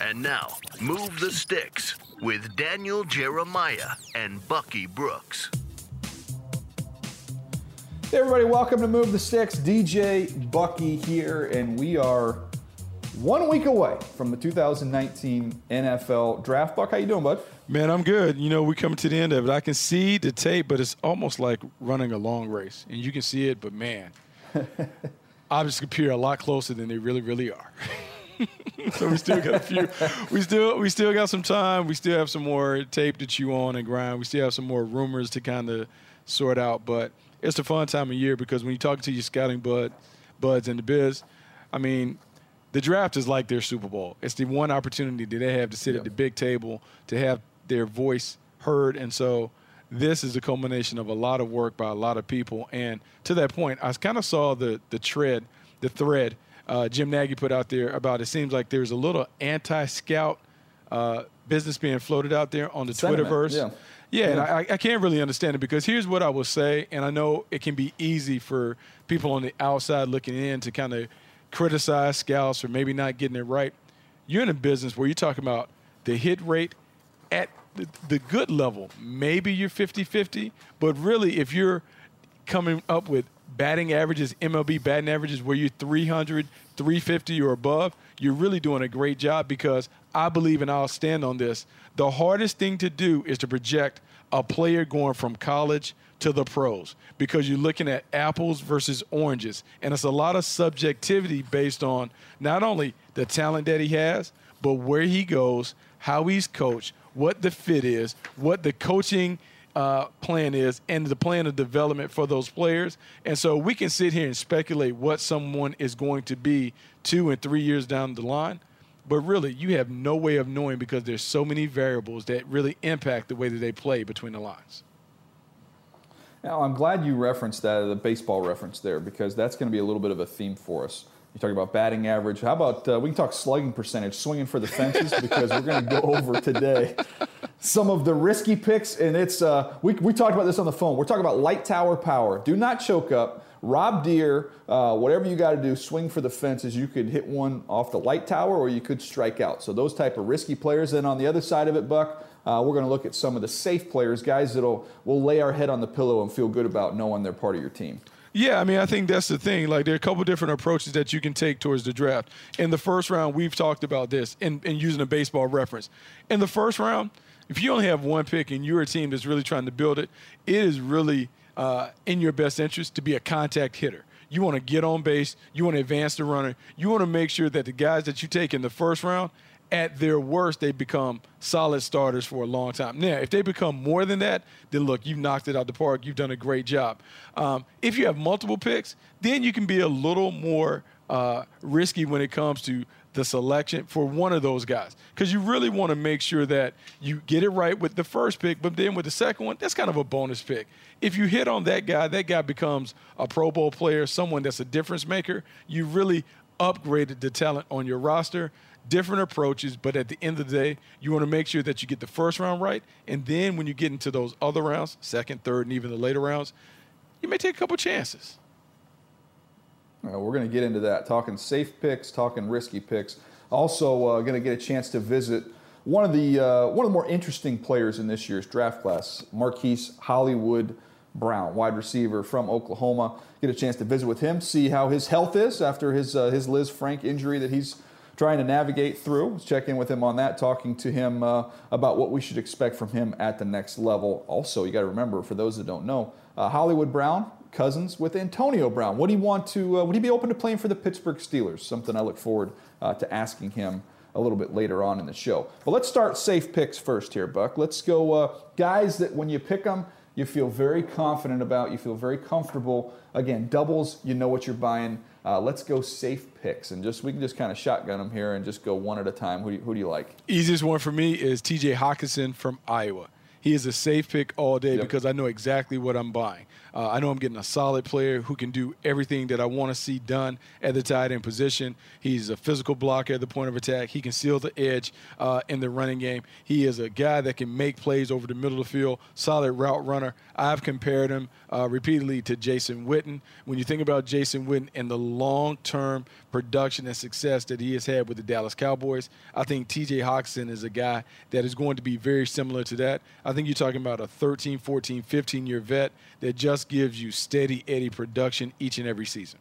And now, Move the Sticks with Daniel Jeremiah and Bucky Brooks. Hey everybody, welcome to Move the Sticks. DJ Bucky here, and we are one week away from the 2019 NFL Draft. Buck, how you doing, bud? Man, I'm good. You know, we're coming to the end of it. I can see the tape, but it's almost like running a long race, and you can see it. But man, objects appear a lot closer than they really, really are. so we still got a few. We still we still got some time. We still have some more tape to chew on and grind. We still have some more rumors to kind of sort out. But it's a fun time of year because when you talk to your scouting bud buds in the biz, I mean, the draft is like their Super Bowl. It's the one opportunity that they have to sit at the big table to have their voice heard, and so this is a culmination of a lot of work by a lot of people. And to that point, I kind of saw the the tread, the thread uh, Jim Nagy put out there about it seems like there's a little anti-scout uh, business being floated out there on the Sentiment, Twitterverse. yeah. Yeah, and I, I can't really understand it because here's what I will say, and I know it can be easy for people on the outside looking in to kind of criticize scouts for maybe not getting it right. You're in a business where you're talking about the hit rate at the, the good level. Maybe you're 50 50, but really, if you're coming up with batting averages, MLB batting averages, where you're 300, 350 or above, you're really doing a great job because I believe, and I'll stand on this, the hardest thing to do is to project a player going from college to the pros because you're looking at apples versus oranges. And it's a lot of subjectivity based on not only the talent that he has, but where he goes, how he's coached, what the fit is, what the coaching uh, plan is, and the plan of development for those players. And so we can sit here and speculate what someone is going to be two and three years down the line. But really, you have no way of knowing because there's so many variables that really impact the way that they play between the lines. Now, I'm glad you referenced that, the baseball reference there, because that's going to be a little bit of a theme for us. You talk about batting average. How about uh, we can talk slugging percentage, swinging for the fences, because we're going to go over today some of the risky picks. And it's uh, we, we talked about this on the phone. We're talking about light tower power. Do not choke up. Rob Deer, uh, whatever you got to do, swing for the fences. You could hit one off the light tower, or you could strike out. So those type of risky players. Then on the other side of it, Buck, uh, we're going to look at some of the safe players, guys that'll will lay our head on the pillow and feel good about knowing they're part of your team. Yeah, I mean, I think that's the thing. Like, there are a couple different approaches that you can take towards the draft. In the first round, we've talked about this and, using a baseball reference. In the first round, if you only have one pick and you're a team that's really trying to build it, it is really uh, in your best interest to be a contact hitter. You want to get on base. You want to advance the runner. You want to make sure that the guys that you take in the first round, at their worst, they become solid starters for a long time. Now, if they become more than that, then look, you've knocked it out the park. You've done a great job. Um, if you have multiple picks, then you can be a little more uh, risky when it comes to the selection for one of those guys because you really want to make sure that you get it right with the first pick, but then with the second one, that's kind of a bonus pick. If you hit on that guy, that guy becomes a Pro Bowl player, someone that's a difference maker. You really upgraded the talent on your roster. Different approaches, but at the end of the day, you want to make sure that you get the first round right. And then when you get into those other rounds, second, third, and even the later rounds, you may take a couple chances. Uh, we're going to get into that, talking safe picks, talking risky picks. Also, uh, going to get a chance to visit one of the uh, one of the more interesting players in this year's draft class, Marquise Hollywood Brown, wide receiver from Oklahoma. Get a chance to visit with him, see how his health is after his uh, his Lisfranc injury that he's trying to navigate through. Let's check in with him on that, talking to him uh, about what we should expect from him at the next level. Also, you got to remember, for those that don't know, uh, Hollywood Brown cousins with Antonio Brown. Would he want to? Uh, would he be open to playing for the Pittsburgh Steelers? Something I look forward uh, to asking him a little bit later on in the show. But let's start safe picks first here, Buck. Let's go uh, guys that when you pick them, you feel very confident about. You feel very comfortable. Again, doubles, you know what you're buying. Uh, let's go safe picks and just we can just kind of shotgun them here and just go one at a time. Who do you, who do you like? Easiest one for me is T.J. Hockenson from Iowa. He is a safe pick all day yep. because I know exactly what I'm buying. Uh, I know I'm getting a solid player who can do everything that I want to see done at the tight end position. He's a physical blocker at the point of attack. He can seal the edge uh, in the running game. He is a guy that can make plays over the middle of the field, solid route runner. I've compared him uh, repeatedly to Jason Witten. When you think about Jason Witten and the long term production and success that he has had with the Dallas Cowboys, I think TJ Hockenson is a guy that is going to be very similar to that. I think you're talking about a 13, 14, 15 year vet that just gives you steady Eddie production each and every season.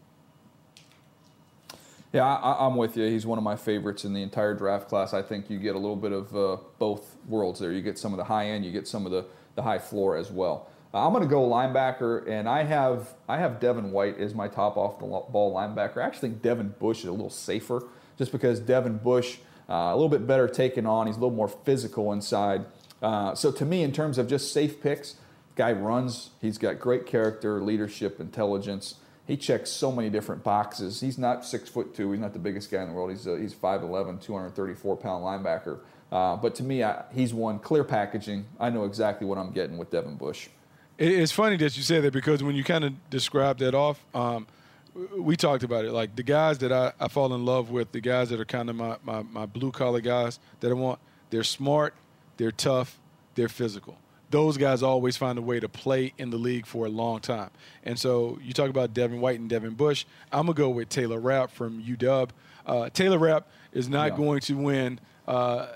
Yeah, I, am with you. He's one of my favorites in the entire draft class. I think you get a little bit of uh, both worlds there. You get some of the high end, you get some of the, the high floor as well. Uh, I'm going to go linebacker, and I have I have Devin White as my top off the ball linebacker. I actually think Devin Bush is a little safer, just because Devin Bush uh, a little bit better taken on. He's a little more physical inside. Uh, so to me, in terms of just safe picks, Guy runs. He's got great character, leadership, intelligence. He checks so many different boxes. He's not six foot two. He's not the biggest guy in the world. He's uh, he's 5'11", 234 pound linebacker. Uh, but to me, I, he's one clear packaging. I know exactly what I'm getting with Devin Bush. It's funny that you say that because when you kind of describe that off, um, we talked about it. Like the guys that I, I fall in love with, the guys that are kind of my, my, my blue collar guys that I want, they're smart, they're tough, they're physical those guys always find a way to play in the league for a long time. And so you talk about Devin White and Devin Bush. I'm going to go with Taylor Rapp from UW. Uh, Taylor Rapp is not yeah. going to win uh,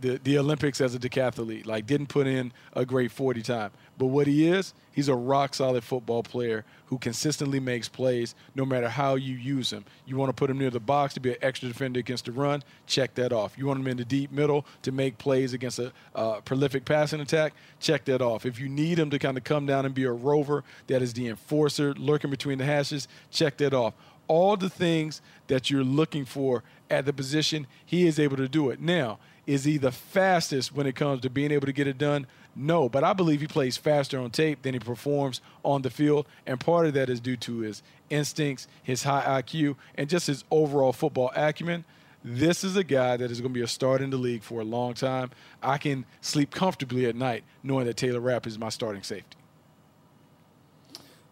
the, the Olympics as a decathlete, like didn't put in a great 40 time. But what he is, he's a rock solid football player who consistently makes plays no matter how you use him. You want to put him near the box to be an extra defender against the run, check that off. You want him in the deep middle to make plays against a uh, prolific passing attack, check that off. If you need him to kind of come down and be a rover that is the enforcer lurking between the hashes, check that off. All the things that you're looking for at the position, he is able to do it. Now, is he the fastest when it comes to being able to get it done? No, but I believe he plays faster on tape than he performs on the field, and part of that is due to his instincts, his high IQ, and just his overall football acumen. This is a guy that is going to be a start in the league for a long time. I can sleep comfortably at night knowing that Taylor Rapp is my starting safety.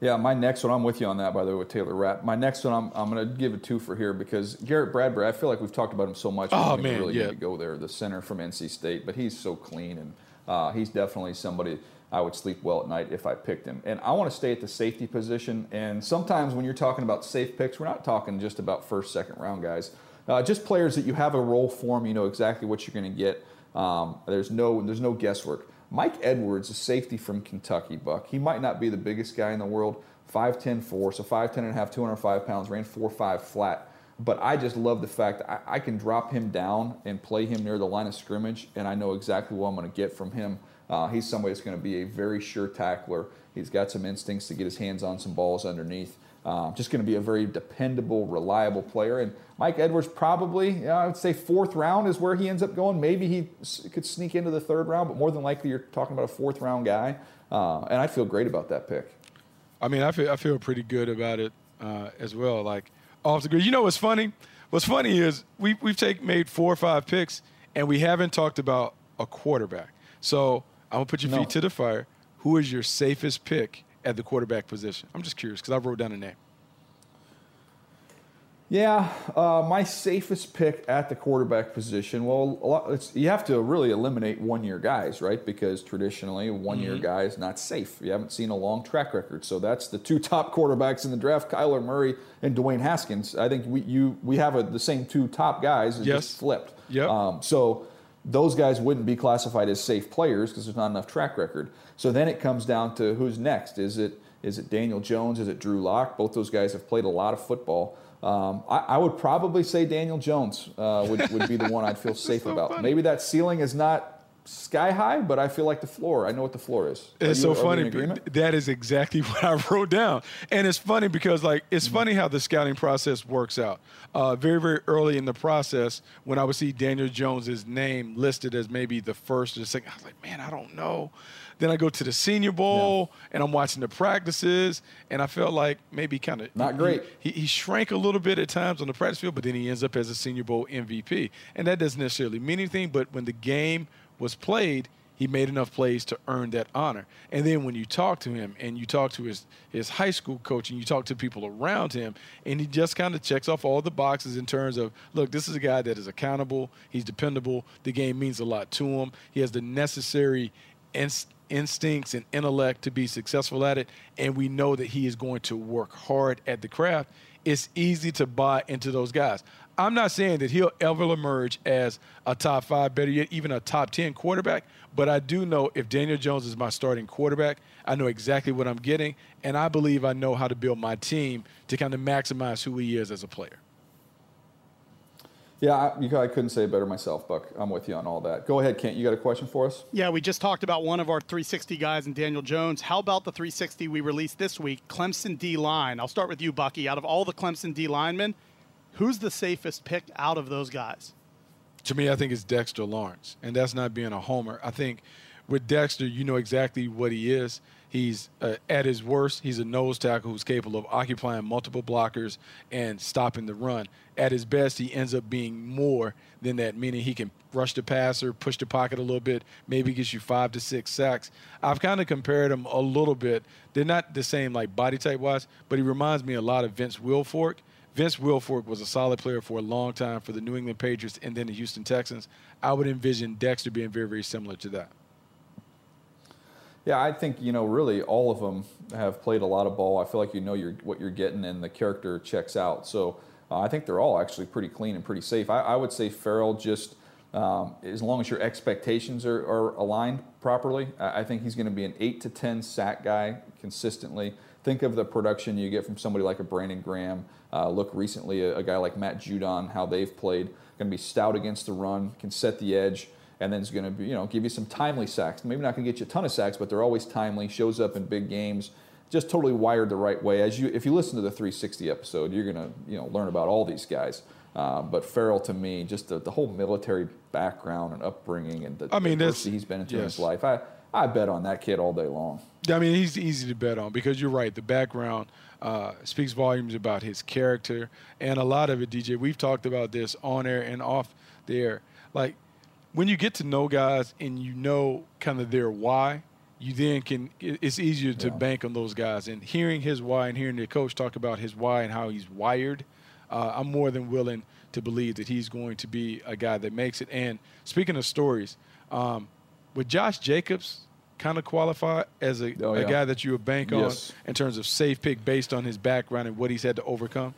Yeah, my next one, I'm with you on that, by the way, with Taylor Rapp. My next one, I'm, I'm going to give a two for here because Garrett Bradbury, I feel like we've talked about him so much. Oh, man, really yeah. need to go there, the center from NC State, but he's so clean and – uh, he's definitely somebody I would sleep well at night if I picked him. And I want to stay at the safety position. And sometimes when you're talking about safe picks, we're not talking just about first, second round guys. Uh, just players that you have a role for you know exactly what you're going to get. Um, there's no there's no guesswork. Mike Edwards, a safety from Kentucky, Buck. He might not be the biggest guy in the world, 5'10", 4, so 5'10 and a half, 205 pounds, ran 4'5 flat. But I just love the fact I, I can drop him down and play him near the line of scrimmage, and I know exactly what I'm going to get from him. Uh, he's somebody that's going to be a very sure tackler. He's got some instincts to get his hands on some balls underneath. Uh, just going to be a very dependable, reliable player. And Mike Edwards probably, you know, I would say fourth round is where he ends up going. Maybe he could sneak into the third round, but more than likely you're talking about a fourth round guy. Uh, and I feel great about that pick. I mean, I feel I feel pretty good about it uh, as well. Like Off the grid. You know what's funny? What's funny is we, we've take, made four or five picks, and we haven't talked about a quarterback. So I'm going to put your No. feet to the fire. Who is your safest pick at the quarterback position? I'm just curious because I wrote down a name. Yeah, uh, my safest pick at the quarterback position. Well, a lot, it's, you have to really eliminate one-year guys, right? Because traditionally, one-year Mm-hmm. guy is not safe. You haven't seen a long track record. So that's the two top quarterbacks in the draft: Kyler Murray and Dwayne Haskins. I think we you we have a, the same two top guys, it's Yes. just flipped. Yep. Um, so those guys wouldn't be classified as safe players because there's not enough track record. So then it comes down to who's next. Is it is it Daniel Jones? Is it Drew Lock? Both those guys have played a lot of football. Um, I, I would probably say Daniel Jones uh, would, would be the one I'd feel safe about. Maybe that ceiling is not sky high, but I feel like the floor. I know what the floor is. Are It's you- so are we in funny. That is exactly what I wrote down, and it's funny because like it's Mm-hmm. funny how the scouting process works out. Uh, very very early in the process, when I would see Daniel Jones's name listed as maybe the first or second, I was like, man, I don't know. Then I go to the Senior Bowl and I'm watching the practices, and I felt like maybe kind of Not great. He, he shrank a little bit at times on the practice field, but then he ends up as a Senior Bowl MVP, and that doesn't necessarily mean anything. But when the game was played, he made enough plays to earn that honor. And then when you talk to him and you talk to his, his high school coach and you talk to people around him, and he just kind of checks off all the boxes in terms of look, this is a guy that is accountable, he's dependable, the game means a lot to him, he has the necessary inst- instincts and intellect to be successful at it, and we know that he is going to work hard at the craft. It's easy to buy into those guys. I'm not saying that he'll ever emerge as a top five, better yet, even a top 10 quarterback, but I do know if Daniel Jones is my starting quarterback, I know exactly what I'm getting, and I believe I know how to build my team to kind of maximize who he is as a player. Yeah, I, you, I couldn't say it better myself, Buck. I'm with you on all that. Go ahead, Kent. You got a question for us? Yeah, we just talked about one of our 360 guys in Daniel Jones. How about the 360 we released this week, Clemson D line? I'll start with you, Bucky. Out of all the Clemson D linemen, who's the safest pick out of those guys? to me, I think it's Dexter Lawrence, and that's not being a homer. I think with Dexter, you know exactly what he is. He's uh, at his worst, he's a nose tackle who's capable of occupying multiple blockers and stopping the run. At his best, he ends up being more than that, meaning he can rush the passer, push the pocket a little bit, maybe gets you five to six sacks. I've kind of compared him a little bit. They're not the same like body type wise, but he reminds me a lot of Vince Wilfork. Vince Wilfork was a solid player for a long time for the New England Patriots and then the Houston Texans. I would envision Dexter being very, very similar to that. Yeah, I think you know really all of them have played a lot of ball. I feel like you know you're, what you're getting, and the character checks out. So uh, I think they're all actually pretty clean and pretty safe. I, I would say Ferrell just um, as long as your expectations are, are aligned properly. I, I think he's going to be an eight to ten sack guy consistently. Think of the production you get from somebody like a Brandon Graham. Uh, look recently a, a guy like Matt Judon, how they've played. Going to be stout against the run, can set the edge and then it's going to be, you know, give you some timely sacks. Maybe not going to get you a ton of sacks, but they're always timely. Shows up in big games. Just totally wired the right way. As you, if you listen to the 360 episode, you're going to, you know, learn about all these guys. Uh, but Ferrell, to me, just the, the whole military background and upbringing and the I mean, adversity he's been into in yes. his life, I, I bet on that kid all day long. I mean, he's easy to bet on because you're right. The background uh, speaks volumes about his character, and a lot of it, DJ. We've talked about this on air and off there. Like when you get to know guys and you know kind of their why, you then can. It's easier to bank on those guys. And hearing his why and hearing the coach talk about his why and how he's wired, uh, I'm more than willing to believe that he's going to be a guy that makes it. And speaking of stories, um, would Josh Jacobs kind of qualify as a, Oh, a guy that you would bank Yes. on in terms of safe pick based on his background and what he's had to overcome?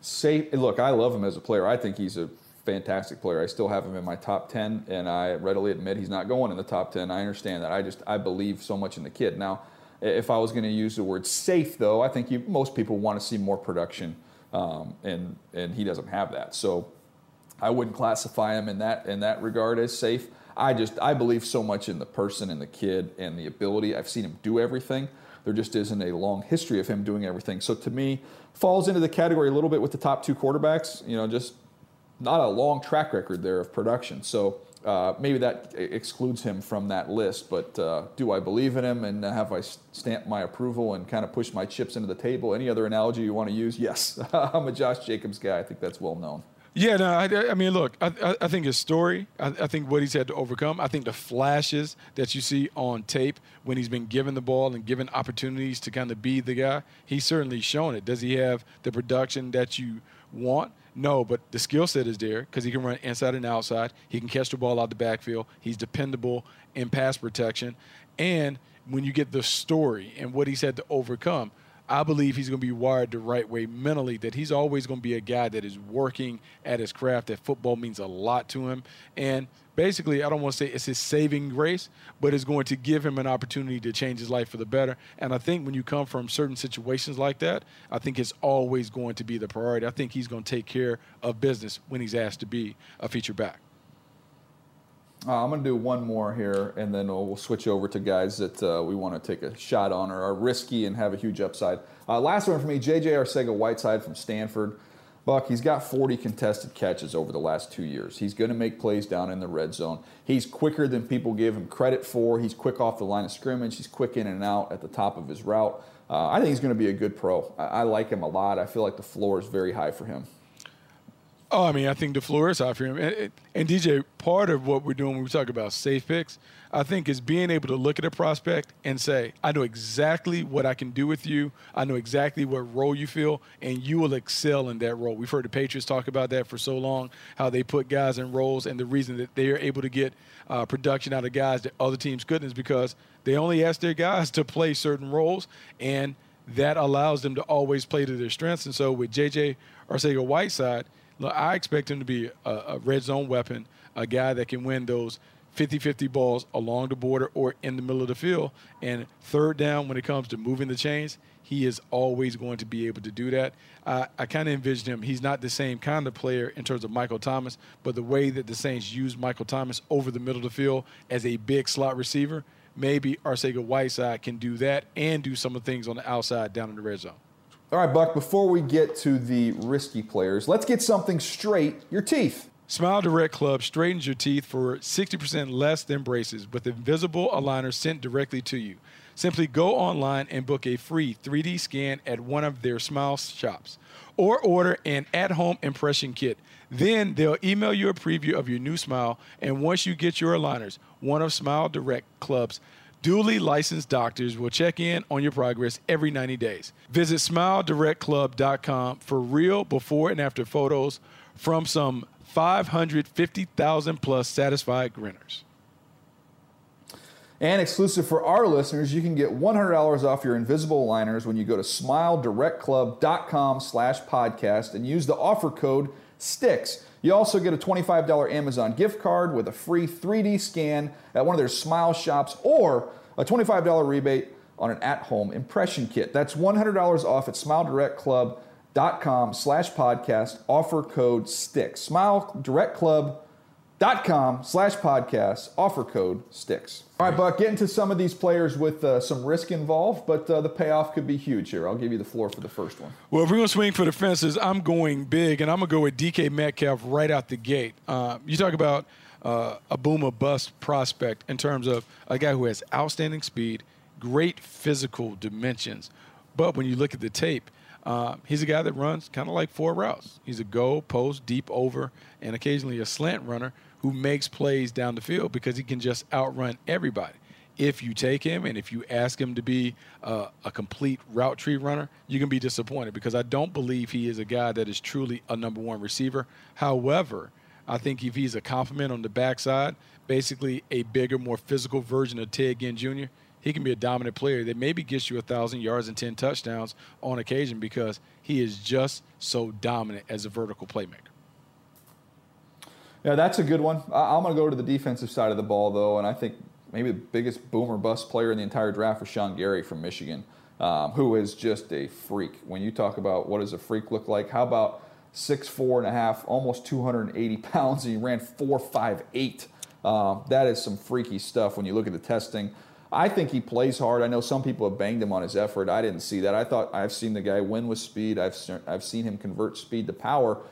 Safe. Look, I love him as a player. I think he's a fantastic player. I still have him in my top 10, and I readily admit he's not going in the top 10. I understand that. I just I believe so much in the kid. Now, if I was going to use the word safe, though, I think you, most people want to see more production, um, and and he doesn't have that. So I wouldn't classify him in that in that regard as safe. I just I believe so much in the person and the kid and the ability. I've seen him do everything. There just isn't a long history of him doing everything. So to me, falls into the category a little bit with the top two quarterbacks. You know, just not a long track record there of production. So uh, maybe that excludes him from that list. But uh, do I believe in him and have I stamped my approval and kind of pushed my chips into the table? Any other analogy you want to use? Yes, I'm a Josh Jacobs guy. I think that's well known. Yeah, no, I, I mean, look, I, I, think his story, I, I, think what he's had to overcome, I think the flashes that you see on tape when he's been given the ball and given opportunities to kind of be the guy, he's certainly shown it. Does he have the production that you want? No, but the skill set is there because he can run inside and outside. He can catch the ball out the backfield. He's dependable in pass protection. And when you get the story and what he's had to overcome – I believe he's going to be wired the right way mentally, that he's always going to be a guy that is working at his craft, that football means a lot to him. And basically, I don't want to say it's his saving grace, but it's going to give him an opportunity to change his life for the better. And I think when you come from certain situations like that, I think it's always going to be the priority. I think he's going to take care of business when he's asked to be a feature back. Uh, I'm going to do one more here, and then we'll, we'll switch over to guys that uh, we want to take a shot on or are risky and have a huge upside. Uh, last one for me, J.J. Arcega-Whiteside from Stanford. Buck, he's got 40 contested catches over the last two years. He's going to make plays down in the red zone. He's quicker than people give him credit for. He's quick off the line of scrimmage. He's quick in and out at the top of his route. Uh, I think he's going to be a good pro. I, I like him a lot. I feel like the floor is very high for him. Oh, I mean, I think the floor is high for him. And, and, DJ, part of what we're doing when we talk about safe picks, I think is being able to look at a prospect and say, I know exactly what I can do with you. I know exactly what role you feel, and you will excel in that role. We've heard the Patriots talk about that for so long, how they put guys in roles, and the reason that they are able to get uh, production out of guys that other teams couldn't is because they only ask their guys to play certain roles, and that allows them to always play to their strengths. And so with J.J. Arcega-Whiteside – Look, I expect him to be a, a red zone weapon, a guy that can win those 50 50 balls along the border or in the middle of the field. And third down, when it comes to moving the chains, he is always going to be able to do that. I kind of envision him. He's not the same kind of player in terms of Michael Thomas, but the way that the Saints use Michael Thomas over the middle of the field as a big slot receiver, maybe Arcega Whiteside can do that and do some of the things on the outside down in the red zone. All right, Buck, before we get to the risky players, let's get something straight your teeth. Smile Direct Club straightens your teeth for 60% less than braces with invisible aligners sent directly to you. Simply go online and book a free 3D scan at one of their Smile shops or order an at home impression kit. Then they'll email you a preview of your new smile, and once you get your aligners, one of Smile Direct Club's Duly licensed doctors will check in on your progress every 90 days. Visit smiledirectclub.com for real before and after photos from some 550,000 plus satisfied grinners. And exclusive for our listeners, you can get $100 off your invisible liners when you go to smiledirectclub.com slash podcast and use the offer code STICKS. You also get a $25 Amazon gift card with a free 3D scan at one of their smile shops or a $25 rebate on an at-home impression kit. That's $100 off at smiledirectclub.com slash podcast. Offer code STICKS. Smiledirectclub.com slash podcast. Offer code STICKS. All right, Buck, get into some of these players with uh, some risk involved, but uh, the payoff could be huge here. I'll give you the floor for the first one. Well, if we're going to swing for the fences, I'm going big, and I'm going to go with DK Metcalf right out the gate. Uh, you talk about – uh, a boom or bust prospect in terms of a guy who has outstanding speed, great physical dimensions. But when you look at the tape, uh, he's a guy that runs kind of like four routes. He's a go, post, deep over, and occasionally a slant runner who makes plays down the field because he can just outrun everybody. If you take him and if you ask him to be uh, a complete route tree runner, you can be disappointed because I don't believe he is a guy that is truly a number one receiver. However, I think if he's a compliment on the backside, basically a bigger, more physical version of Ted Ginn Jr., he can be a dominant player that maybe gets you a thousand yards and ten touchdowns on occasion because he is just so dominant as a vertical playmaker. Yeah, that's a good one. I'm going to go to the defensive side of the ball though, and I think maybe the biggest boomer bust player in the entire draft was Rashan Gary from Michigan, um, who is just a freak. When you talk about what does a freak look like, how about six four and a half, almost 280 pounds, and he ran four five eight. Uh, that is some freaky stuff when you look at the testing. I think he plays hard. I know some people have banged him on his effort. I didn't see that. I thought I've seen the guy win with speed. I've I've seen him convert speed to power.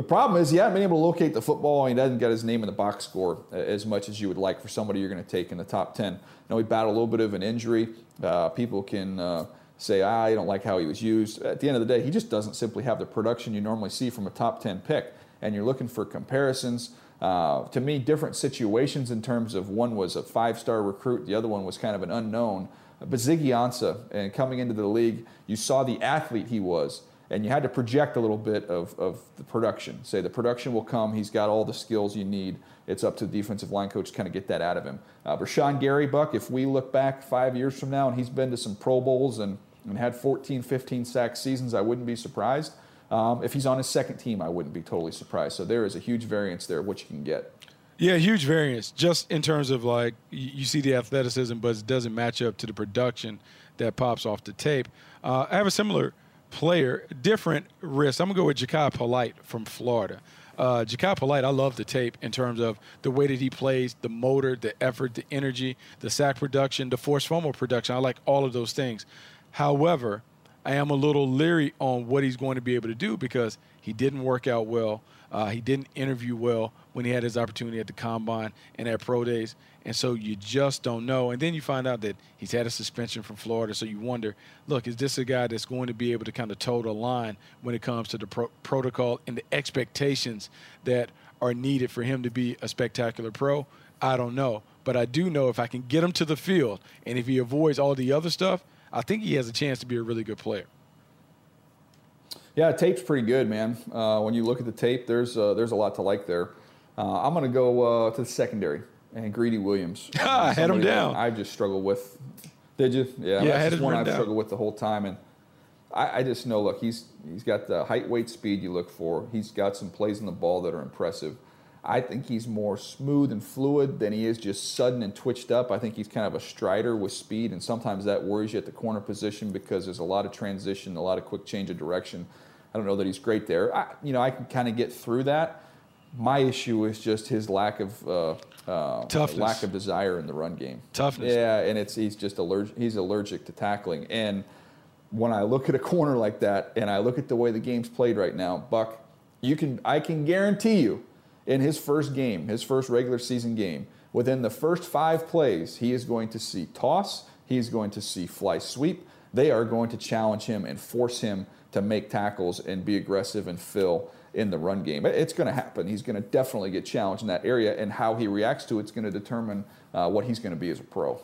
The problem is he hasn't been able to locate the football, and he doesn't get his name in the box score as much as you would like for somebody you're going to take in the top 10. Now, he battled a little bit of an injury. Uh, people can uh, say, ah, I don't like how he was used. At the end of the day, he just doesn't simply have the production you normally see from a top 10 pick. And you're looking for comparisons. Uh, to me, different situations in terms of one was a five star recruit, the other one was kind of an unknown. But Ziggy Ansah, and coming into the league, you saw the athlete he was and you had to project a little bit of, of the production. Say the production will come. He's got all the skills you need. It's up to the defensive line coach to kind of get that out of him. Uh, Rashan Gary Buck, if we look back five years from now and he's been to some Pro Bowls and, and had 14, 15 sack seasons, I wouldn't be surprised. Um, if he's on his second team, I wouldn't be totally surprised. So there is a huge variance there, what you can get. Yeah, huge variance just in terms of like you see the athleticism, but it doesn't match up to the production that pops off the tape. Uh, I have a similar player, different risk. I'm gonna go with Jachai Polite from Florida. Uh, Jachai Polite, I love the tape in terms of the way that he plays, the motor, the effort, the energy, the sack production, the force fumble production. I like all of those things. However, I am a little leery on what he's going to be able to do because he didn't work out well. Uh, he didn't interview well when he had his opportunity at the combine and at pro days. And so you just don't know. And then you find out that he's had a suspension from Florida. So you wonder, look, is this a guy that's going to be able to kind of toe the line when it comes to the pro- protocol and the expectations that are needed for him to be a spectacular pro? I don't know. But I do know if I can get him to the field and if he avoids all the other stuff, I think he has a chance to be a really good player. Yeah, tape's pretty good, man. Uh, when you look at the tape, there's uh, there's a lot to like there. Uh, I'm going to go uh, to the secondary and Greedy Williams. I had him down. I just struggled with. Did you? Yeah, yeah. That's just one I've down. struggled with the whole time, and I, I, just know. Look, he's he's got the height, weight, speed you look for. He's got some plays in the ball that are impressive. I think he's more smooth and fluid than he is just sudden and twitched up. I think he's kind of a strider with speed, and sometimes that worries you at the corner position because there's a lot of transition, a lot of quick change of direction. I don't know that he's great there. I, you know, I can kind of get through that. My issue is just his lack of uh, uh, lack of desire in the run game. Toughness. Yeah, and it's he's just allergic. He's allergic to tackling. And when I look at a corner like that, and I look at the way the game's played right now, Buck, you can I can guarantee you, in his first game, his first regular season game, within the first five plays, he is going to see toss. He is going to see fly sweep. They are going to challenge him and force him to make tackles and be aggressive and fill in the run game. It's going to happen. He's going to definitely get challenged in that area, and how he reacts to it's going to determine uh, what he's going to be as a pro.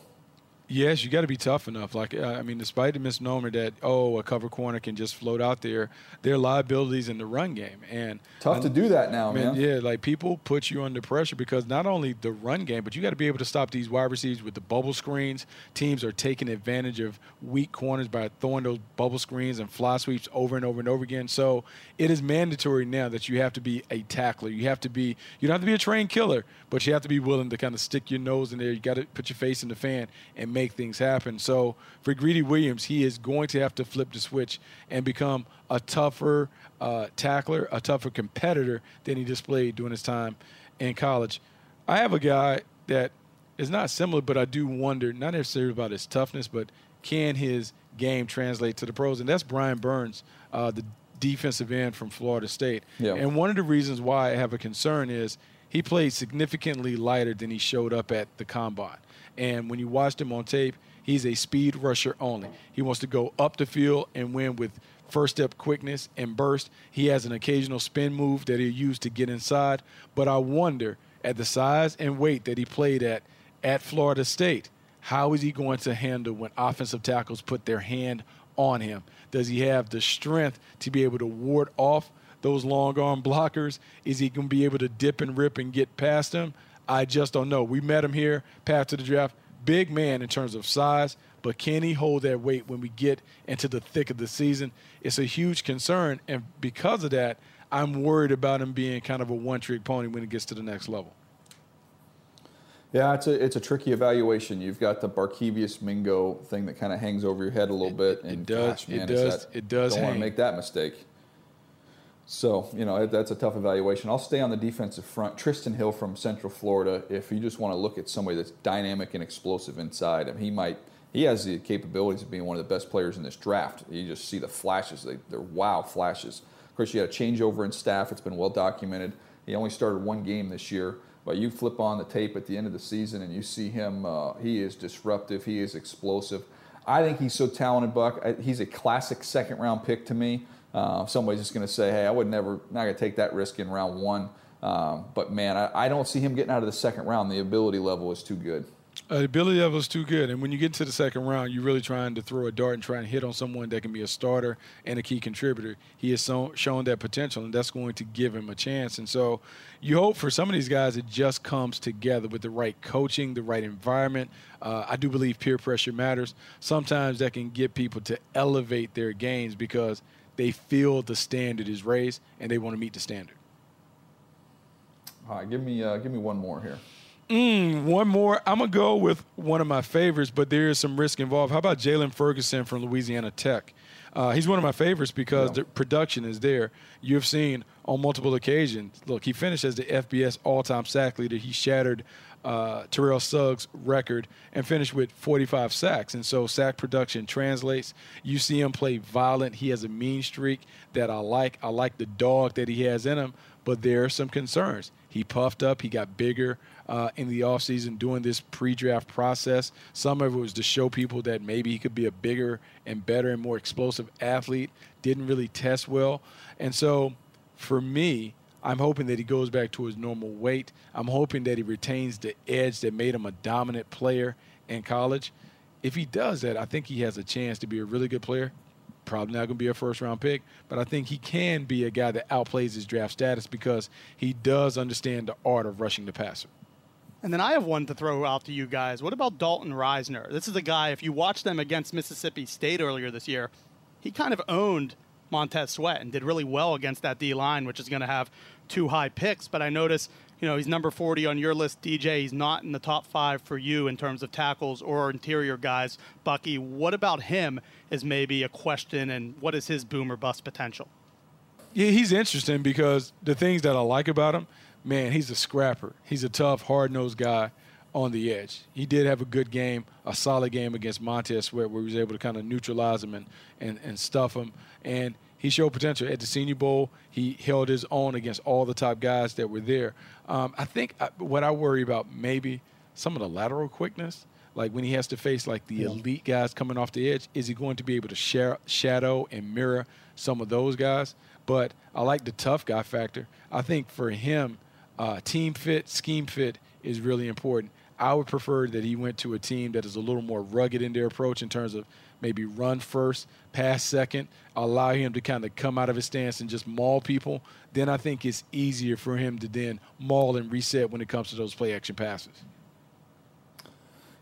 Yes, you got to be tough enough. Like, uh, I mean, despite the misnomer that oh, a cover corner can just float out there, there are liabilities in the run game, and tough I, to do that now, man, man. Yeah, like people put you under pressure because not only the run game, but you got to be able to stop these wide receivers with the bubble screens. Teams are taking advantage of weak corners by throwing those bubble screens and fly sweeps over and over and over again. So it is mandatory now that you have to be a tackler. You have to be. You don't have to be a trained killer, but you have to be willing to kind of stick your nose in there. You got to put your face in the fan and make things happen. So for Greedy Williams, he is going to have to flip the switch and become a tougher uh, tackler, a tougher competitor than he displayed during his time in college. I have a guy that is not similar, but I do wonder, not necessarily about his toughness, but can his game translate to the pros? And that's Brian Burns, uh, the defensive end from Florida State. Yeah. And one of the reasons why I have a concern is he played significantly lighter than he showed up at the combine. And when you watched him on tape, he's a speed rusher only. He wants to go up the field and win with first step quickness and burst. He has an occasional spin move that he'll use to get inside. But I wonder, at the size and weight that he played at at Florida State, how is he going to handle when offensive tackles put their hand on him? Does he have the strength to be able to ward off those long arm blockers? Is he going to be able to dip and rip and get past them? I just don't know. We met him here, path to the draft. Big man in terms of size, but can he hold that weight when we get into the thick of the season? It's a huge concern. And because of that, I'm worried about him being kind of a one trick pony when he gets to the next level. Yeah, it's a it's a tricky evaluation. You've got the Barkevius Mingo thing that kind of hangs over your head a little bit, and it does. Gosh, man, it does. That, it does. Don't want to make that mistake. So you know that's a tough evaluation. I'll stay on the defensive front. Trysten Hill from Central Florida. If you just want to look at somebody that's dynamic and explosive inside, I mean, he might. He has the capabilities of being one of the best players in this draft. You just see the flashes; they, they're wow flashes. Of course, you had a changeover in staff. It's been well documented. He only started one game this year, but you flip on the tape at the end of the season and you see him. Uh, he is disruptive. He is explosive. I think he's so talented, Buck. He's a classic second round pick to me. Uh, somebody's just going to say, "Hey, I would never, not going to take that risk in round one." Um, but man, I, I don't see him getting out of the second round. The ability level is too good. Uh, the ability level is too good, and when you get to the second round, you're really trying to throw a dart and try and hit on someone that can be a starter and a key contributor. He has so, shown that potential, and that's going to give him a chance. And so, you hope for some of these guys, it just comes together with the right coaching, the right environment. Uh, I do believe peer pressure matters. Sometimes that can get people to elevate their games because they feel the standard is raised and they want to meet the standard. All right, give me uh, give me one more here. Mm, one more. I'm gonna go with one of my favorites, but there is some risk involved. How about Jaylon Ferguson from Louisiana Tech? Uh, he's one of my favorites because yeah. the production is there. You've seen on multiple occasions. Look, he finished as the FBS all-time sack leader. He shattered uh, Terrell Suggs' record and finished with 45 sacks. And so sack production translates. You see him play violent. He has a mean streak that I like. I like the dog that he has in him, but there are some concerns. He puffed up. He got bigger uh, in the offseason doing this pre-draft process. Some of it was to show people that maybe he could be a bigger and better and more explosive athlete. Didn't really test well. And so for me, I'm hoping that he goes back to his normal weight. I'm hoping that he retains the edge that made him a dominant player in college. If he does that, I think he has a chance to be a really good player. Probably not going to be a first round pick, but I think he can be a guy that outplays his draft status because he does understand the art of rushing the passer. And then I have one to throw out to you guys. What about Dalton Risner? This is a guy, if you watch them against Mississippi State earlier this year, he kind of owned Montez Sweat and did really well against that D line, which is going to have two high picks. But I notice, you know, he's number 40 on your list, DJ. He's not in the top five for you in terms of tackles or interior guys. Bucky, what about him is maybe a question, and what is his boomer bust potential? Yeah, he's interesting because the things that I like about him, man, he's a scrapper. He's a tough, hard nosed guy on the edge. He did have a good game, a solid game against Montez Sweat, where he was able to kind of neutralize him and, and, and stuff him. And he showed potential at the Senior Bowl. He held his own against all the top guys that were there. Um, I think I, what I worry about maybe some of the lateral quickness, like when he has to face like the yeah. elite guys coming off the edge, is he going to be able to share, shadow and mirror some of those guys? But I like the tough guy factor. I think for him, uh, team fit, scheme fit is really important. I would prefer that he went to a team that is a little more rugged in their approach in terms of maybe run first, pass second, allow him to kind of come out of his stance and just maul people, then I think it's easier for him to then maul and reset when it comes to those play action passes.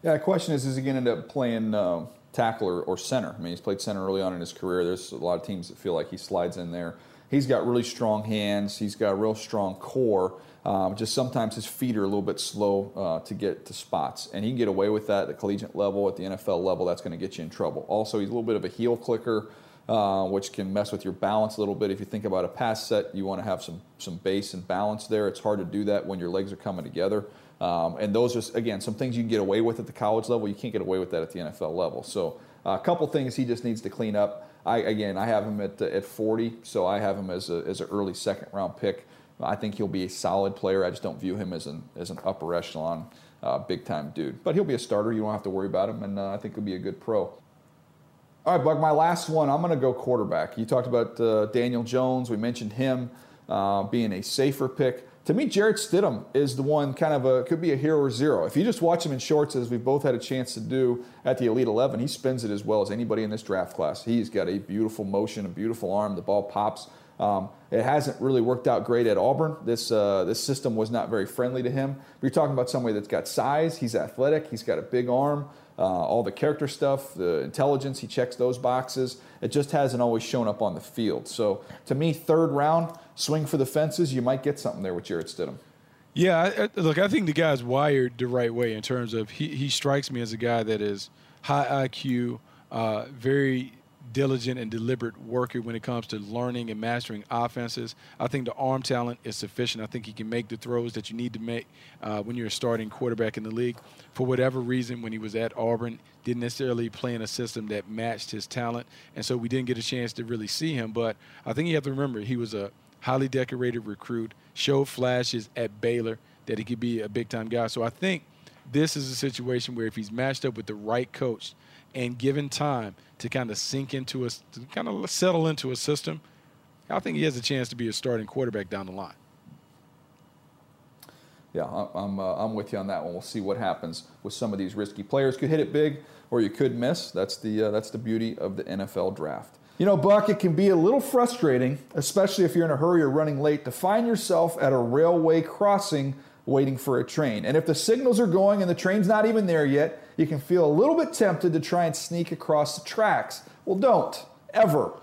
Yeah, the question is, is he going to end up playing uh, tackle or, or, center? I mean, he's played center early on in his career. There's a lot of teams that feel like he slides in there. He's got really strong hands. He's got a real strong core. Um, just sometimes his feet are a little bit slow uh, to get to spots, and he can get away with that at the collegiate level, at the NFL level. That's going to get you in trouble. Also, he's a little bit of a heel clicker, uh, which can mess with your balance a little bit. If you think about a pass set, you want to have some some base and balance there. It's hard to do that when your legs are coming together. Um, and those are again some things you can get away with at the college level. You can't get away with that at the NFL level. So uh, a couple things he just needs to clean up. I again I have him at at 40, so I have him as a, as an early second round pick. I think he'll be a solid player. I just don't view him as an as an upper echelon, uh, big time dude. But he'll be a starter. You don't have to worry about him, and uh, I think he'll be a good pro. All right, Buck. My last one. I'm going to go quarterback. You talked about uh, Daniel Jones. We mentioned him uh, being a safer pick. To me, Jarrett Stidham is the one kind of a could be a hero or zero. If you just watch him in shorts, as we've both had a chance to do at the Elite 11, he spins it as well as anybody in this draft class. He's got a beautiful motion, a beautiful arm. The ball pops. Um, it hasn't really worked out great at Auburn. This uh, this system was not very friendly to him. You're talking about somebody that's got size. He's athletic. He's got a big arm. Uh, all the character stuff, the intelligence, he checks those boxes. It just hasn't always shown up on the field. So to me, third round, swing for the fences. You might get something there with Jarrett Stidham. Yeah, I, look, I think the guy's wired the right way in terms of he, he strikes me as a guy that is high IQ, uh, very diligent and deliberate worker when it comes to learning and mastering offenses. I think the arm talent is sufficient. I think he can make the throws that you need to make uh, when you're a starting quarterback in the league. For whatever reason, when he was at Auburn, didn't necessarily play in a system that matched his talent, and so we didn't get a chance to really see him. But I think you have to remember he was a highly decorated recruit, showed flashes at Baylor that he could be a big time guy. So I think this is a situation where if he's matched up with the right coach and given time to kind of sink into a, to kind of settle into a system, I think he has a chance to be a starting quarterback down the line. Yeah, I'm, uh, I'm with you on that one. We'll see what happens with some of these risky players. Could hit it big, or you could miss. That's the uh, that's the beauty of the NFL draft. You know, Buck, it can be a little frustrating, especially if you're in a hurry or running late, to find yourself at a railway crossing waiting for a train. And if the signals are going and the train's not even there yet, you can feel a little bit tempted to try and sneak across the tracks. Well, don't, ever.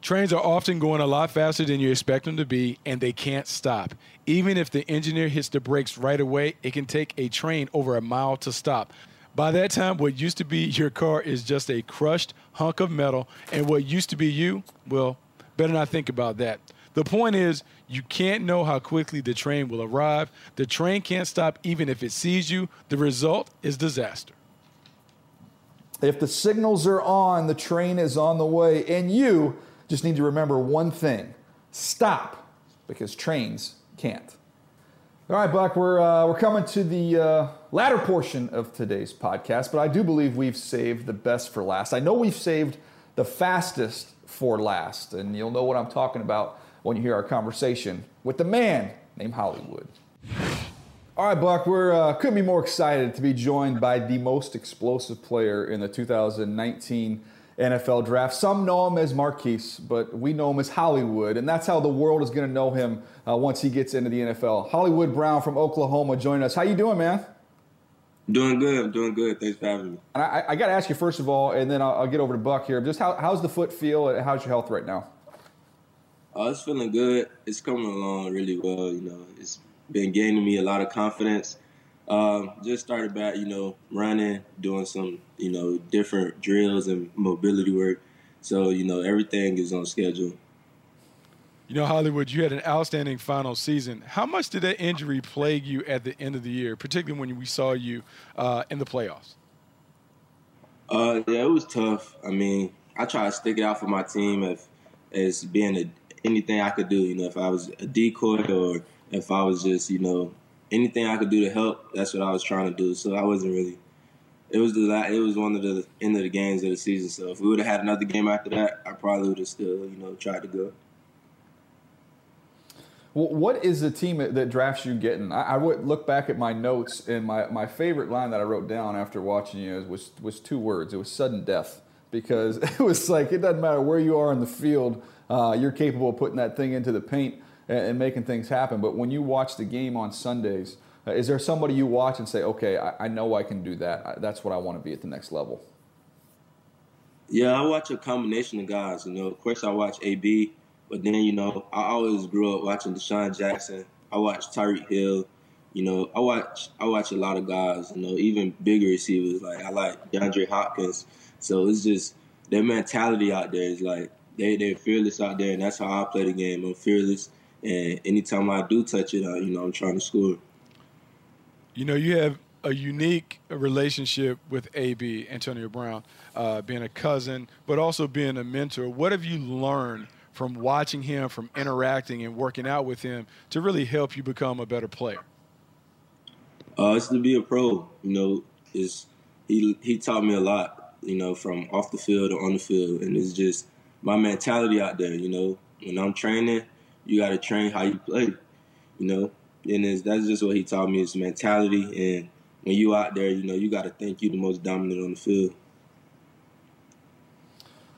Trains are often going a lot faster than you expect them to be, and they can't stop. Even if the engineer hits the brakes right away, it can take a train over a mile to stop. By that time, what used to be your car is just a crushed hunk of metal, and what used to be you, well, better not think about that. The point is, you can't know how quickly the train will arrive. The train can't stop even if it sees you. The result is disaster. If the signals are on, the train is on the way, and you just need to remember one thing stop, because trains can't. All right, Buck, we're, uh, we're coming to the uh, latter portion of today's podcast, but I do believe we've saved the best for last. I know we've saved the fastest for last, and you'll know what I'm talking about when you hear our conversation with the man named Hollywood. All right, Buck, we're uh, couldn't be more excited to be joined by the most explosive player in the 2019 NFL draft. Some know him as Marquise, but we know him as Hollywood, and that's how the world is going to know him uh, once he gets into the NFL. Hollywood Brown from Oklahoma joining us. How you doing, man? Doing good. I'm doing good. Thanks for having me. And I, I got to ask you first of all, and then I'll, I'll, get over to Buck here. Just how, how's the foot feel? And how's your health right now? Uh, it's feeling good. It's coming along really well. You know, it's been gaining me a lot of confidence. Um, just started back, you know, running, doing some, you know, different drills and mobility work. So, you know, everything is on schedule. You know, Hollywood, you had an outstanding final season. How much did that injury plague you at the end of the year, particularly when we saw you uh, in the playoffs? Uh, yeah, it was tough. I mean, I try to stick it out for my team as, as being a, anything I could do. You know, if I was a decoy or if I was just, you know, anything I could do to help, that's what I was trying to do. So I wasn't really. It was the it was one of the end of the games of the season. So if we would have had another game after that, I probably would have still, you know, tried to go. What is the team that drafts you getting? I, I, would look back at my notes, and my, my favorite line that I wrote down after watching you was, was two words. It was sudden death. Because it was like, it doesn't matter where you are in the field, uh, you're capable of putting that thing into the paint and, making things happen. But when you watch the game on Sundays, uh, is there somebody you watch and say, okay, I, I know I can do that? That's what I want to be at the next level? Yeah, I watch a combination of guys. You know, of course, I watch AB but then, you know, I always grew up watching DeSean Jackson. I watch Tyreek Hill. You know, I watch I watch a lot of guys. You know, even bigger receivers. Like I like DeAndre Hopkins. So it's just their mentality out there is like they they're fearless out there, and that's how I play the game. I'm fearless, and anytime I do touch it, I, you know, I'm trying to score. You know, you have a unique relationship with AB Antonio Brown, uh, being a cousin, but also being a mentor. What have you learned? from watching him, from interacting and working out with him to really help you become a better player? Uh, it's to be a pro. You know, is he he taught me a lot. You know, from off the field or on the field, and it's just my mentality out there. You know, when I'm training, you got to train how you play. You know, and that's just what he taught me is mentality. And when you out there, you know, you got to think you're the most dominant on the field.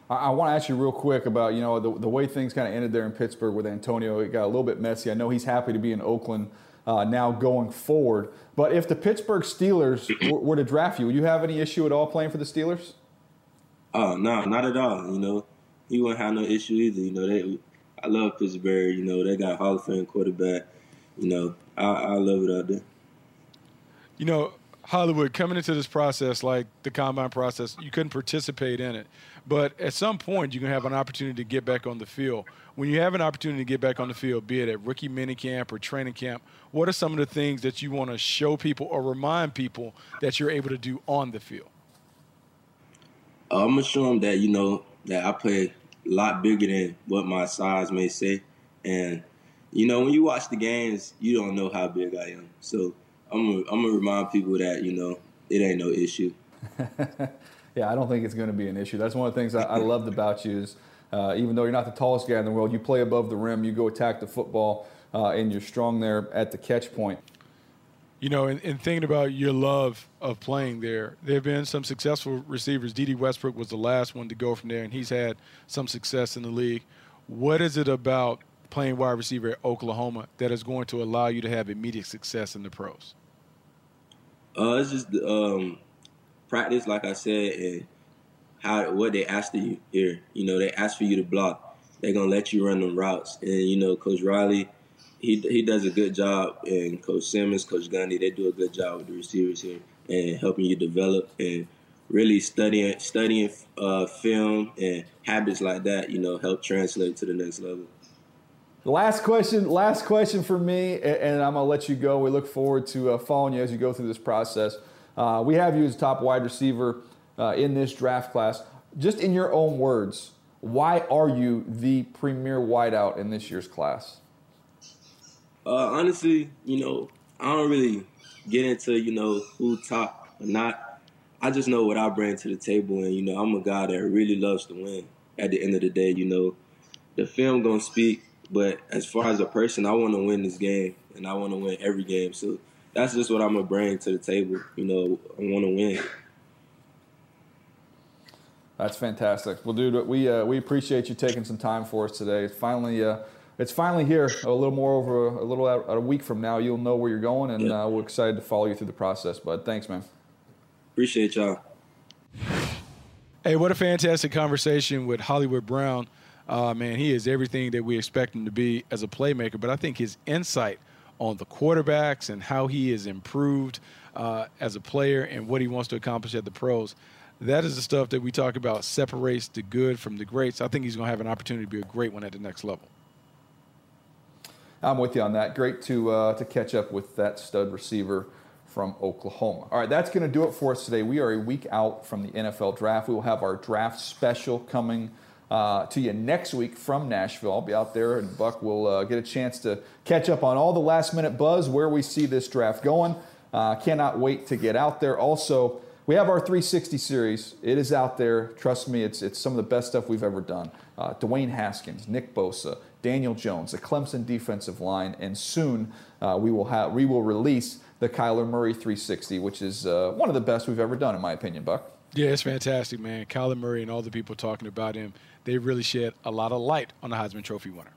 I, I want to ask you real quick about you know the, the way things kind of ended there in Pittsburgh with Antonio. It got a little bit messy. I know he's happy to be in Oakland uh, now going forward. But if the Pittsburgh Steelers were, were to draft you, would you have any issue at all playing for the Steelers? Oh no, not at all. You know, he wouldn't have no issue either. You know, they I love Pittsburgh. You know, they got Hall of Fame quarterback. You know, I, I love it out there. You know, Hollywood coming into this process, like the combine process, you couldn't participate in it. But at some point, you're going to have an opportunity to get back on the field. When you have an opportunity to get back on the field, be it at rookie minicamp or training camp, what are some of the things that you want to show people or remind people that you're able to do on the field? Uh, I'm gonna show them that you know that I play a lot bigger than what my size may say, and you know when you watch the games, you don't know how big I am. So I'm gonna, I'm gonna remind people that you know it ain't no issue. yeah, I don't think it's going to be an issue. That's one of the things I, I loved about you is uh, even though you're not the tallest guy in the world, you play above the rim, you go attack the football, uh, and you're strong there at the catch point. You know, in, in, thinking about your love of playing there, there have been some successful receivers. Dede Westbrook was the last one to go from there, and he's had some success in the league. What is it about playing wide receiver at Oklahoma that is going to allow you to have immediate success in the pros? Uh, it's just um, practice, like I said, and how what they ask of you here. You know, they ask for you to block. They're gonna let you run them routes, and you know, Coach Riley, he he does a good job, and Coach Simmons, Coach Gundy, they do a good job with the receivers here and helping you develop and really studying studying uh, film and habits like that. You know, help translate to the next level. Last question, last question for me, and I'm gonna let you go. We look forward to uh, following you as you go through this process. Uh, we have you as top wide receiver uh, in this draft class. Just in your own words, why are you the premier wideout in this year's class? Uh, honestly, you know, I don't really get into you know who top or not. I just know what I bring to the table, and you know, I'm a guy that really loves to win. At the end of the day, you know, the film gonna speak but as far as a person, I want to win this game, and I want to win every game. So that's just what I'm gonna bring to the table. You know, I want to win. That's fantastic. Well, dude, we uh, we appreciate you taking some time for us today. Finally uh, it's finally here. A little more over a, a little out, a week from now, you'll know where you're going, and uh, we're excited to follow you through the process. But thanks, man. Appreciate y'all. Hey, what a fantastic conversation with Hollywood Brown. Uh, man, he is everything that we expect him to be as a playmaker. But I think his insight on the quarterbacks and how he has improved uh, as a player and what he wants to accomplish at the pros. That is the stuff that we talk about separates the good from the greats. I think he's going to have an opportunity to be a great one at the next level. I'm with you on that. Great to uh, to catch up with that stud receiver from Oklahoma. All right, that's going to do it for us today. We are a week out from the NFL draft. We will have our draft special coming uh, to you next week from Nashville. I'll be out there, and Buck will uh, get a chance to catch up on all the last minute buzz where we see this draft going. Uh, cannot wait to get out there. Also, we have our 360 series. It is out there. Trust me, it's, it's some of the best stuff we've ever done. Uh, Dwayne Haskins, Nick Bosa, Daniel Jones, the Clemson defensive line, and soon uh, we will have we will release the Kyler Murray 360, which is uh, one of the best we've ever done, in my opinion, Buck. Yeah, it's fantastic, man. Kyler Murray and all the people talking about him they really shed a lot of light on the Heisman Trophy winner.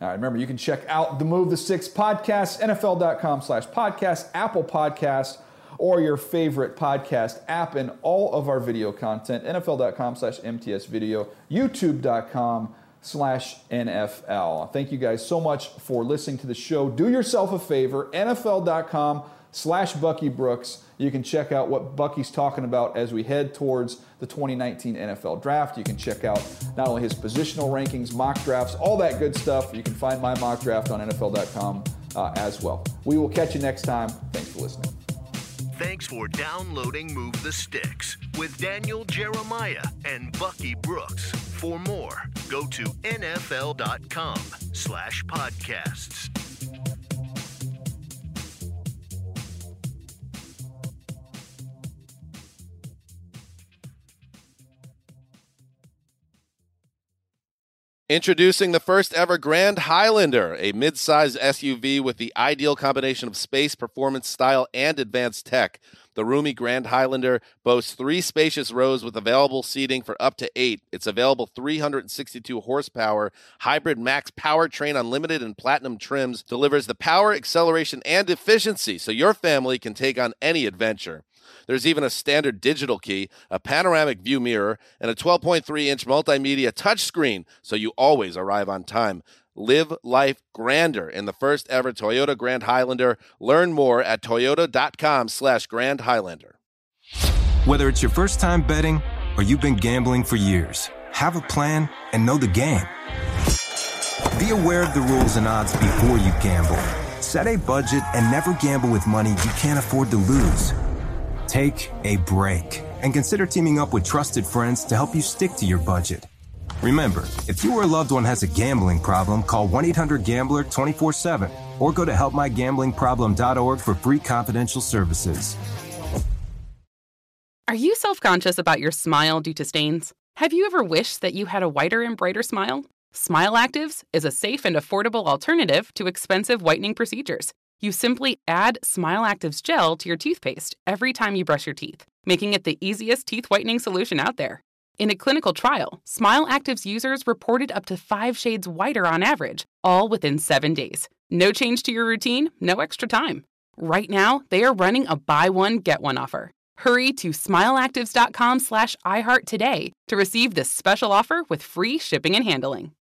All right, remember, you can check out the Move the Sticks podcast, NFL.com slash podcast, Apple Podcast, or your favorite podcast app, and all of our video content, NFL.com slash MTS video, YouTube.com slash NFL. Thank you guys so much for listening to the show. Do yourself a favor, NFL.com slash Bucky Brooks. You can check out what Bucky's talking about as we head towards the 2019 NFL Draft. You can check out not only his positional rankings, mock drafts, all that good stuff. You can find my mock draft on NFL.com uh, as well. We will catch you next time. Thanks for listening. Thanks for downloading Move the Sticks with Daniel Jeremiah and Bucky Brooks. For more, go to NFL.com slash podcasts. Introducing the first ever Grand Highlander, a mid-size SUV with the ideal combination of space, performance, style, and advanced tech. The roomy Grand Highlander boasts three spacious rows with available seating for up to eight. Its available 362 horsepower hybrid max powertrain unlimited and platinum trims delivers the power, acceleration, and efficiency so your family can take on any adventure. There's even a standard digital key, a panoramic view mirror, and a 12.3 inch multimedia touchscreen, so you always arrive on time. Live life grander in the first ever Toyota Grand Highlander. Learn more at toyota.com slash Grand Highlander. Whether it's your first time betting or you've been gambling for years, have a plan and know the game. Be aware of the rules and odds before you gamble. Set a budget and never gamble with money you can't afford to lose. Take a break and consider teaming up with trusted friends to help you stick to your budget. Remember, if you or a loved one has a gambling problem, call 1 800 Gambler 24 7 or go to helpmygamblingproblem.org for free confidential services. Are you self conscious about your smile due to stains? Have you ever wished that you had a whiter and brighter smile? Smile Actives is a safe and affordable alternative to expensive whitening procedures. You simply add Smile Actives gel to your toothpaste every time you brush your teeth, making it the easiest teeth whitening solution out there. In a clinical trial, Smile Actives users reported up to five shades whiter on average, all within seven days. No change to your routine, no extra time. Right now, they are running a buy one, get one offer. Hurry to smileactives.com slash iHeart today to receive this special offer with free shipping and handling.